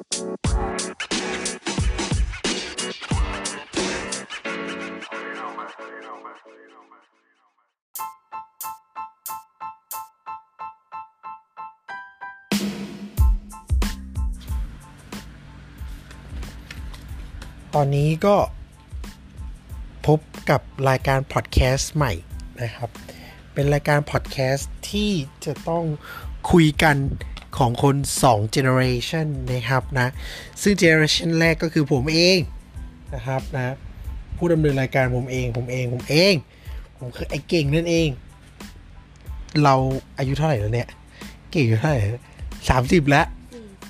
ตอนนี้ก็พบกับรายการพอดแคสต์ใหม่นะครับ เป็นรายการพอดแคสต์ที่จะต้องคุยกัน ของคน2 generation นะครับนะ ซึ่ง generation แรกก็คือผมเองนะครับนะผู้ดำเนินรายการผมเองผมเองผมเอง ผมคือไอ้เก่งนั่นเอง เราอายุเท่าไหร่แล้วเนี่ย เก่งอายุเท่าไหร่สามสิบแล้ว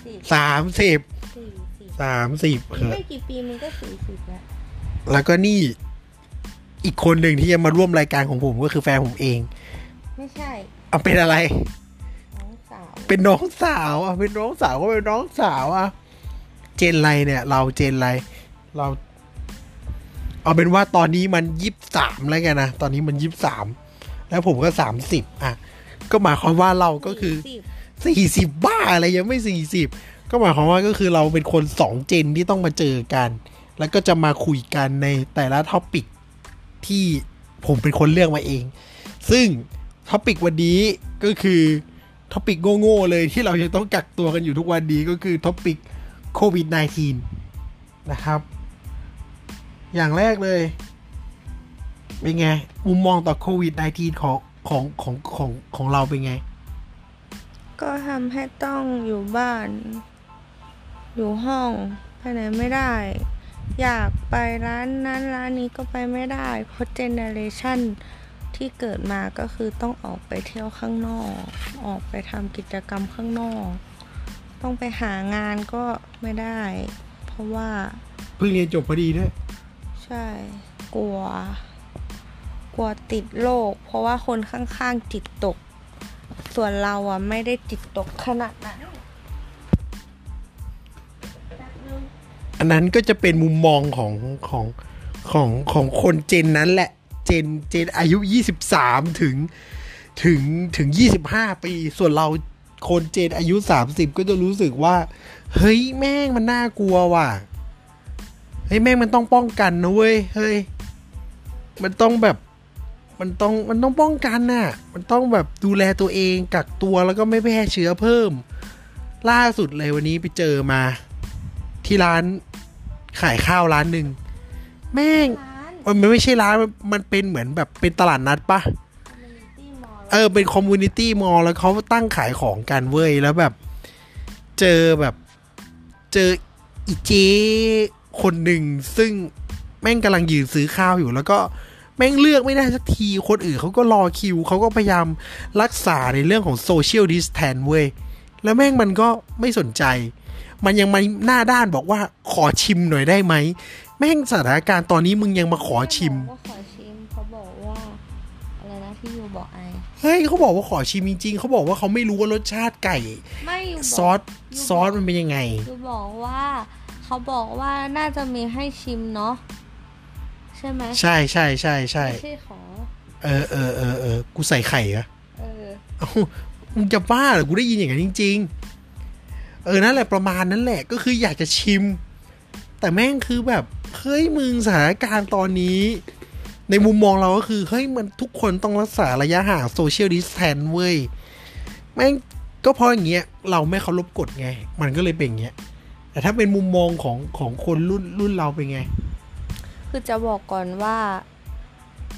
สี่สิบสามสิบสี่สิบสามสิบอีกไม่กี่ปีมันก็สี่สิบแล้วแล้วก็นี่อีกคนหนึ่งที่จะมาร่วมรายการของผมก็คือแฟนผมเอง ไม่ใช่เอาเป็นอะไรน้องสาว เป็นน้องสาวอะเป็นน้องสาวก็เป็นน้องสาวอะเจนไรเนี่ย เราเจนไรเรา เอาเป็นว่าตอนนี้มันยี่สิบสามแล้วกันนะตอนนี้มันยี่สิบสามแล้วผมก็สามสิบอะก็หมายความว่าเราก็คือสี่สิบสี่สิบบ้าอะไรยังไม่สี่สิบก็หมายความว่าก็คือเราเป็นคนสองเจนที่ต้องมาเจอกัน แล้วก็จะมาคุยกันในแต่ละ topic ที่ผมเป็นคนเลือกมาเอง ซึ่ง topic วันนี้ก็คือ topic โง่ๆเลยที่เรายังต้องกักตัวกันอยู่ทุกวันนี้ก็คือ topic โควิด -19 นะครับ อย่างแรกเลย เป็นไง มุมมองต่อโควิด -19 ของของของของของเราเป็นไง ก็ทำให้ต้องอยู่บ้าน อยู่ห้องไปไหนไม่ได้ อยากไปร้านนั้นร้านนี้ก็ไปไม่ได้เพราะเจเนเรชั่น ที่เกิดมาก็คือต้องออกไปเที่ยวข้างนอก ออกไปทำกิจกรรมข้างนอก ต้องไปหางานก็ไม่ได้ เพราะว่า เพิ่งเรียนจบพอดีด้วยใช่ กลัว กลัวติดโรคเพราะว่าคนข้างๆจิตตก ส่วนเราอะไม่ได้จิตตกขนาดนั้นอันนั้นก็จะเป็นมุมมองของของของของคนเจนนั้นแหละ เจนเจนอายุ 23 ถึงถึงถึง 25 ปี ส่วนเราคนเจนอายุ 30 ก็จะรู้สึกว่า เฮ้ยแม่งมันน่ากลัวว่ะเฮ้ยแม่งมันต้องป้องกันนะเว้ยเฮ้ยมันต้องแบบมันต้องมันต้องป้องกันน่ะ มันต้องแบบดูแลตัวเองกักตัวแล้วก็ไม่แพร่เชื้อเพิ่ม ล่าสุดเลยวันนี้ไปเจอมา ที่ร้านขายข้าวร้านหนึ่งแม่ง มันไม่ใช่ร้านมันมันเป็นเหมือนแบบเป็นตลาดนัดปะ Community Mall เออเป็น community mall แล้วเขาตั้งขายของกันเว้ยแล้วแบบ เจอแบบเจออีเจคนหนึ่งซึ่งแม่งกำลังยืนซื้อข้าวอยู่แล้วก็แม่งเลือกไม่ได้สักทีคนอื่นเขาก็รอคิวเขาก็พยายามรักษาในเรื่องของโซเชียลดิสแทนเว้ย แล้วแม่งมันก็ไม่สนใจ มันยังมาหน้าด้านบอกว่าขอชิมหน่อยได้ไหม แม่งสถานการณ์ตอนนี้มึงยังมาขอชิมเขาบอกว่าขอชิมเขาบอกว่าอะไรนะที่ยูบอกไอเฮ้ยเขาบอกว่าขอชิมจริงๆเขาบอกว่าเขาไม่รู้ว่ารสชาติไก่ ไม่ยูบอกซอสซอสมันเป็นยังไงยูบอกว่าเขาบอกว่าน่าจะมีให้ชิมเนาะใช่ไหมใช่ใช่ใช่ใช่ไม่ใช่ขอเออเออเออเออกูใส่ไข่เหรอะเออเอ้า มึงจะบ้าเหรอกูได้ยินอย่างนั้นจริง ๆ เออนั่นแหละประมาณนั้นแหละก็คืออยากจะชิม แต่แม่งคือแบบเฮ้ยมึงสถานการณ์ตอนนี้ ในมุมมองเราก็คือเฮ้ยมันทุกคนต้องรักษาระยะห่างโซเชียลดิสแทนเว้ยแม่งก็เพราะอย่างเงี้ยเราไม่เคารพกฎไง มันก็เลยเป็นอย่างเงี้ยแต่ถ้าเป็นมุมมองของของคนรุ่นรุ่นเราเป็นไง คือจะบอกก่อนว่า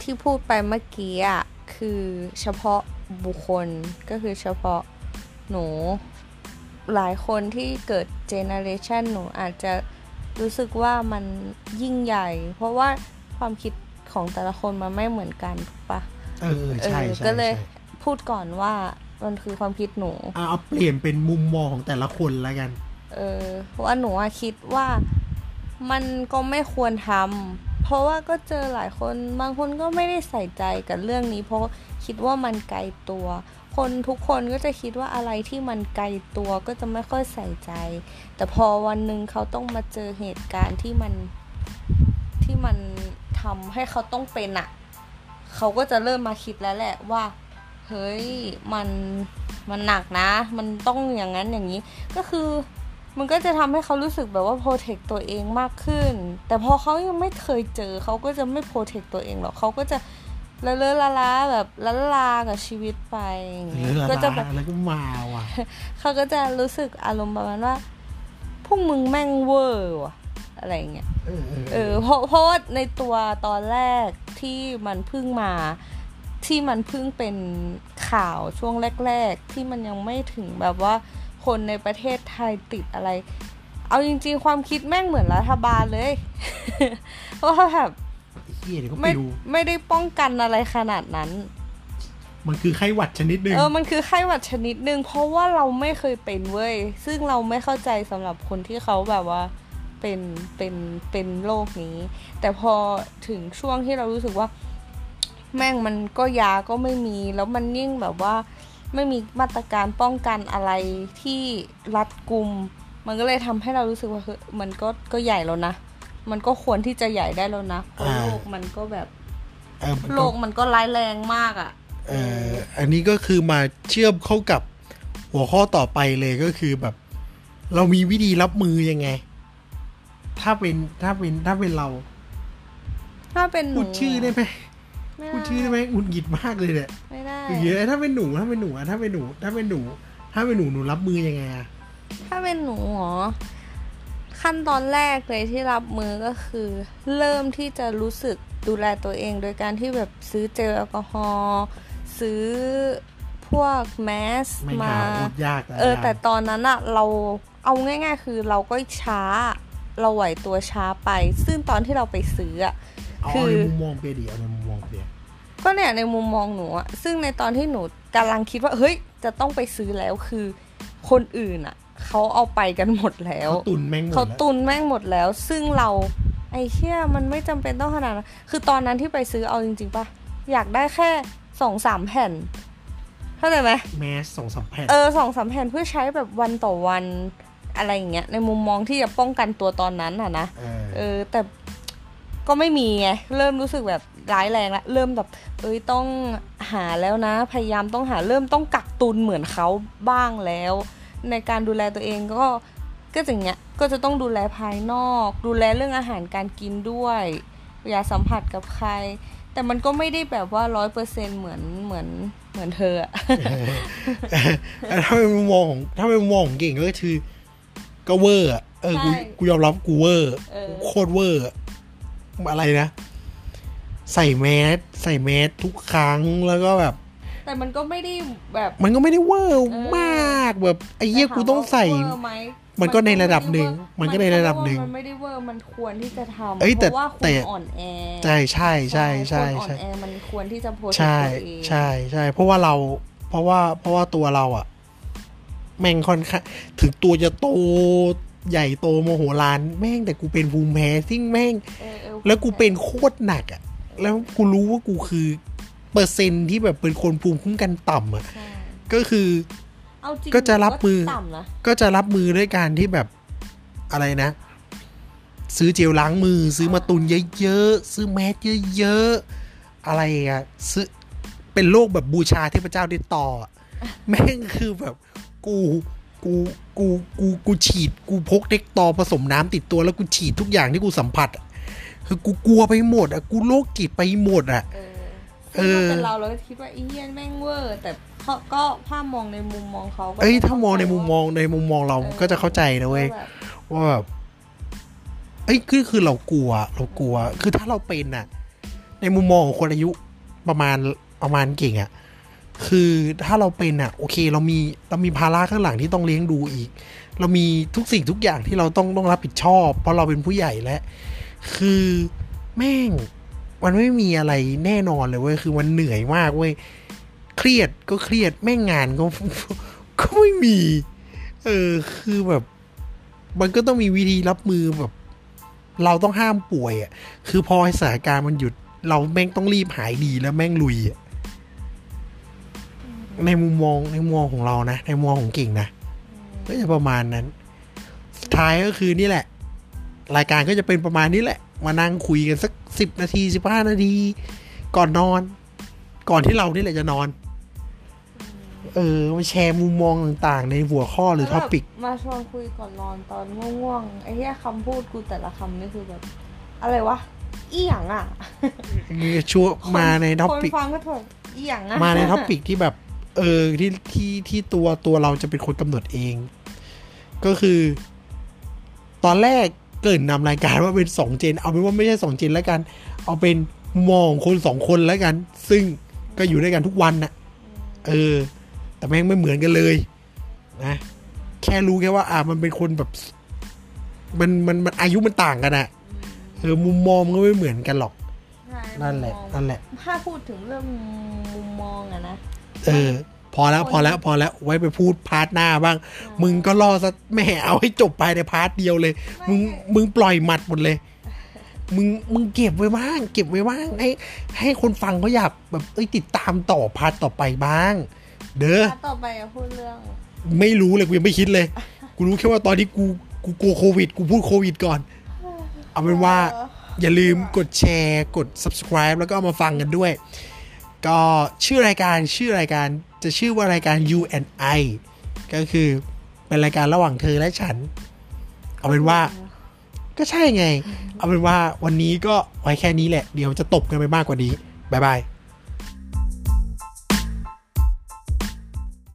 ที่พูดไปเมื่อกี้อะคือเฉพาะ บุคคลก็คือเฉพาะหนูหลายคนที่เกิดเจเนอเรชันหนูอาจจะรู้สึกว่ามันยิ่งใหญ่ เพราะว่าความคิดของแต่ละคนมันไม่เหมือนกันถูกปะเออใช่เออใช่ก็เลยใช่พูดก่อนว่ามันคือความคิดหนูเอาเอาเปลี่ยนเป็นมุมมองของแต่ละคนแล้วกัน เออเพราะว่าหนูอะคิดว่ามันก็ไม่ควรทำ เพราะว่าก็เจอหลายคนบางคนก็ไม่ได้ใส่ใจกับเรื่องนี้ เพราะคิดว่ามันไกลตัว คนทุกคนก็จะคิดว่าอะไรที่มันไกลตัวก็จะไม่ค่อยใส่ใจ แต่พอวันหนึ่งเขาต้องมาเจอเหตุการณ์ที่มันที่มันทำให้เขาต้องเป็นอะเขาก็จะเริ่มมาคิดแล้วแหละว่า เฮ้ยมันมันหนักนะ มันต้องอย่างนั้นอย่างนี้ ก็คือ มันก็จะทำให้เขารู้สึกแบบว่าโปรเทคตัวเองมากขึ้น แต่พอเขายังไม่เคยเจอเขาก็จะไม่โปรเทคตัวเองหรอกเขาก็จะละเลอะละล้าแบบละลากับชีวิตไปอย่างหรืเงี้อยละก็จะลาแบบแล้วก็มาว่ะเขาก็จะรู้สึกอารมณ์ประมาณว่าพวกมึงแม่งเวอร์ว่ะ อะไรอย่างเงี้ยเออเออเออเพราะเพราะว่าในตัวตอนแรกที่มันเพิ่งมา ที่มันเพิ่งเป็นข่าวช่วงแรก ๆ ที่มันยังไม่ถึงแบบว่า คนในประเทศไทยติดอะไร เอาจริง ๆ ความคิดแม่งเหมือนรัฐบาลเลยเพราะว่าแบบเฮียเดี๋ยวก็ไปไม่ดูไม่ได้ป้องกันอะไรขนาดนั้น มันคือไข้หวัดชนิดหนึ่งเออมันคือไข้หวัดชนิดหนึ่งเพราะว่าเราไม่เคยเป็นเว้ย ซึ่งเราไม่เข้าใจสำหรับคนที่เขาแบบว่าเป็นเป็นเป็นโรคนี้ แต่พอถึงช่วงที่เรารู้สึกว่า แม่งมันก็ยาก็ไม่มี แล้วมันยิ่งแบบว่า ไม่มีมาตรการป้องกันอะไรที่รัดกุม มันก็เลยทำให้เรารู้สึกว่าเฮ้ยมันก็ก็ใหญ่แล้วนะ มันก็ควรที่จะใหญ่ได้แล้วนะเพราะโรคมันก็แบบเออมันโรก็คมันก็ร้ายแรงมากอะ่ะเอออันนี้ก็คือมาเชื่อมเข้ากับหัวข้อต่อไปเลยก็คือแบบ เรามีวิธีรับมือยังไง ถ้าเป็นถ้าเป็นถ้าเป็นเรา ถ้าเป็นหนูพูดชื่อได้ไหมไม่พูดชื่อได้ไหมหงุดหงิดมากเลยเนี่ยไม่ได้อย่างเงี้ยถ้าเป็นหนูถ้าเป็นหนูอะถ้าเป็นหนู ถ้าเป็นหนู ถ้าเป็นหนูหนูรับมือยังไงอะถ้าเป็นหนูเหรอขั้นตอนแรกเลยที่รับมือก็คือ เริ่มที่จะรู้สึกดูแลตัวเอง โดยการที่แบบซื้อเจลแอลกอฮอล์ซื้อพวกแมสไม่มาหาอดยากนะเออ แต่ตอนนั้นอะเราเอาง่าย ๆ คือเราก็ช้า เราไหวตัวช้าไป ซึ่งตอนที่เราไปซื้ออะเอาคือในมุมมองเปียเดียวในมุมมองเปีย ก็เนี่ยในมุมมองหนูอะซึ่งในตอนที่หนูกำลังคิดว่าเฮ้ย จะต้องไปซื้อแล้วคือ คนอื่นอะเขาเอาไปกันหมดแล้วเขาตุนแม่งหมดเขาแล้วตุนแม่งหมดแล้ว ซึ่งเราไอ้เชี่ยมันไม่จำเป็นต้องขนาดนั้นคือตอนนั้นที่ไปซื้อเอาจริงๆปะอยากได้แค่สองสามแผ่นเข้าใจไหมแมสสองสามแผ่นเออสองสามแผ่นเพื่อใช้แบบวันต่อวันอะไรอย่างเงี้ยในมุมมองที่จะป้องกันตัวตอนนั้นอะนะเออเออแต่ ก็ไม่มีไงเริ่มรู้สึกแบบร้ายแรงแล้วเริ่มแบบเอ้ยต้องหาแล้วนะ พยายามต้องหาเริ่มต้องกักตุนเหมือนเขาบ้างแล้ว ในการดูแลตัวเองก็ก็อย่างเงี้ยก็จะต้องดูแลภายนอก ดูแลเรื่องอาหารการกินด้วยอย่าสัมผัสกับใคร แต่มันก็ไม่ได้แบบว่าร้อยเปอร์เซ็นต์เหมือนเหมือนเหมือนเธออะแต่ถ้าเป็นมุมมองของถ้าเป็นมุมมองของเก่งก็คือก็เวอร์อะเออกูใช่กูยอมรับกูเวอร์เออโคตรเวอร์อะ อะไรนะ ใส่แมสใส่แมสทุกครั้งแล้วก็แบบ แต่มันก็ไม่ได้แบบ มันก็ไม่ได้เวอร์เออมากแบบไอ้เหี้ยกูต้องใส่ถามว่าเวอร์ไหมมันก็ในระดับหนึ่งมันก็ในระดับหนึ่ง มันไม่ได้เวอร์มันควรที่จะทำเอ้ยแต่เพราะว่าคุแต่ ณอ่อนแอใช่ใช่ใช่ใช่คนอ่อนใช่แอมันควรที่จะโพสต์ใช่ตัวเองใช่ใช่เพราะว่าเราเพราะว่าเพราะว่าตัวเราอะแม่งค่อนข้างถึงตัวจะโต ใหญ่โตโมโหลานแม่งแต่กูเป็นภูมิแพ้ซิ่งแม่งเออออแล้วกูเป็นโคตรหนักอะแล้วกูรู้ว่ากูคือ เปอร์เซ็นต์ที่แบบเป็นคนภูมิคุ้มกันต่ำอะใช่ก็คือเอาจริงก็จะรับมือก็ต่ำนะก็จะรับมือด้วยการที่แบบอะไรนะ ซื้อเจลล้างมือ ซื้อมาตุนเยอะๆซื้อแมสเยอะๆอะไรอะซื้อเป็นโรคแบบบูชาเทพเจ้าได้ต่ออะแม่งคือแบบกู กูกูกูกูฉีด กูพกเด็กตอผสมน้ำติดตัวแล้วกูฉีดทุกอย่างที่กูสัมผัสอะคือกูกลัวไปหมดอะกูโรคจิตไปหมดอะเออเออซึ่งถ้าเป็นเราเราก็คิดว่าไอีเหี้ยแม่งเวอร์แต่เขาก็ถ้ามองในมุมมองเขาก็เอ้ยจะถ้ามองในมุมมองในมุมมองเราก็จะเข้าใจนะเว้ยแบบว่าแบบเอ้ยคือคือเรากลัว เรากลัว คือถ้าเราเป็นน่ะ ในมุมมองของคนอายุประมาณประมาณเก่งอะ่ะ คือถ้าเราเป็นอะโอเคเรามีเรามีภาระข้างหลังที่ต้องเลี้ยงดูอีก เรามีทุกสิ่งทุกอย่างที่เราต้องต้องรับผิดชอบ เพราะเราเป็นผู้ใหญ่แล้ว คือแม่งมันไม่มีอะไรแน่นอนเลยเว้ยคือมันเหนื่อยมากเว้ยเครียดก็เครียดแม่งงานก็ก็ไม่มี เออคือแบบ มันก็ต้องมีวิธีรับมือแบบ เราต้องห้ามป่วยอะคือพอสถานการณ์มันหยุด เราแม่งต้องรีบหายดีแล้วแม่งลุยอะ ในมุมมองในมุมมองของเรานะ ในมุมมองของเก่งนะก็จะประมาณนั้นสุดท้ายก็คือนี่แหละ รายการก็จะเป็นประมาณนี้แหละ มานั่งคุยกันสักสิบนาทีสิบห้านาที ก่อนนอน ก่อนที่เรานี่แหละจะนอนเเออมาแชร์มุมมองต่างๆ ในหัวข้อหรือท็อปิกแล้วแบบมาชวนคุยก่อนนอนตอนง่วงๆไอ้เหี้ยคำพูดกูแต่ละคำนี่คือแบบ อะไรวะอีหยังอะชัวร์มาในท็อคนปิกฟังก็ถกอีหยังอะมาในท็อปิกที่แบบ เออที่ที่ที่ตัวตัวเราจะเป็นคนกำหนดเอง ก็คือ ตอนแรกเกริดนำรายการว่าเป็นสองเจน เอาเป็นว่าไม่ใช่สองเจนแล้วกัน เอาเป็นมองคนสองคนแล้วกัน ซึ่งก็อยู่ด้วยกันทุกวันน่ะ เออ แต่แม่งไม่เหมือนกันเลยนะแค่รู้แค่ว่า อ่ามันเป็นคนแบบ มันมันมันอายุมันต่างกันอะเออมุมมองมันก็ไม่เหมือนกันหรอกใช่นั่นแหละมุมมองนั่นแหละ ถ้าพูดถึงเรื่องมุมมองอะนะ เออ พอแล้วพอแล้วพอแล้วไว้ไปพูด part หน้าบ้าง มึงก็ล่อซะแม่เอาให้จบภายใน part เดียวเลย มึงมึงปล่อยหมัดหมดเลย มึงมึงเก็บไว้บ้าง เก็บไว้บ้างให้ให้คนฟังเขาอยากแบบเอ้ยติดตามต่อ part ต่อไปบ้าง เด้อถ้าต่อไปอะพูดเรื่อง ไม่รู้เลยกูยังไม่คิดเลย กูรู้แค่ว่าตอนนี้กูกูกลัวโควิด กูพูดโควิดก่อน เอาเป็นว่าอย่าลืมกดแชร์ กด subscribe แล้วก็เอามาฟังกันด้วย ก็ชื่อรายการชื่อรายการจะชื่อว่ารายการ U and I ก็คือเป็นรายการระหว่างเธอและฉัน เอาเป็นว่า ก็ใช่ไง เอาเป็นว่าวันนี้ก็ไว้แค่นี้แหละ เดี๋ยวจะตบกันไปมากกว่านี้ บ๊ายบาย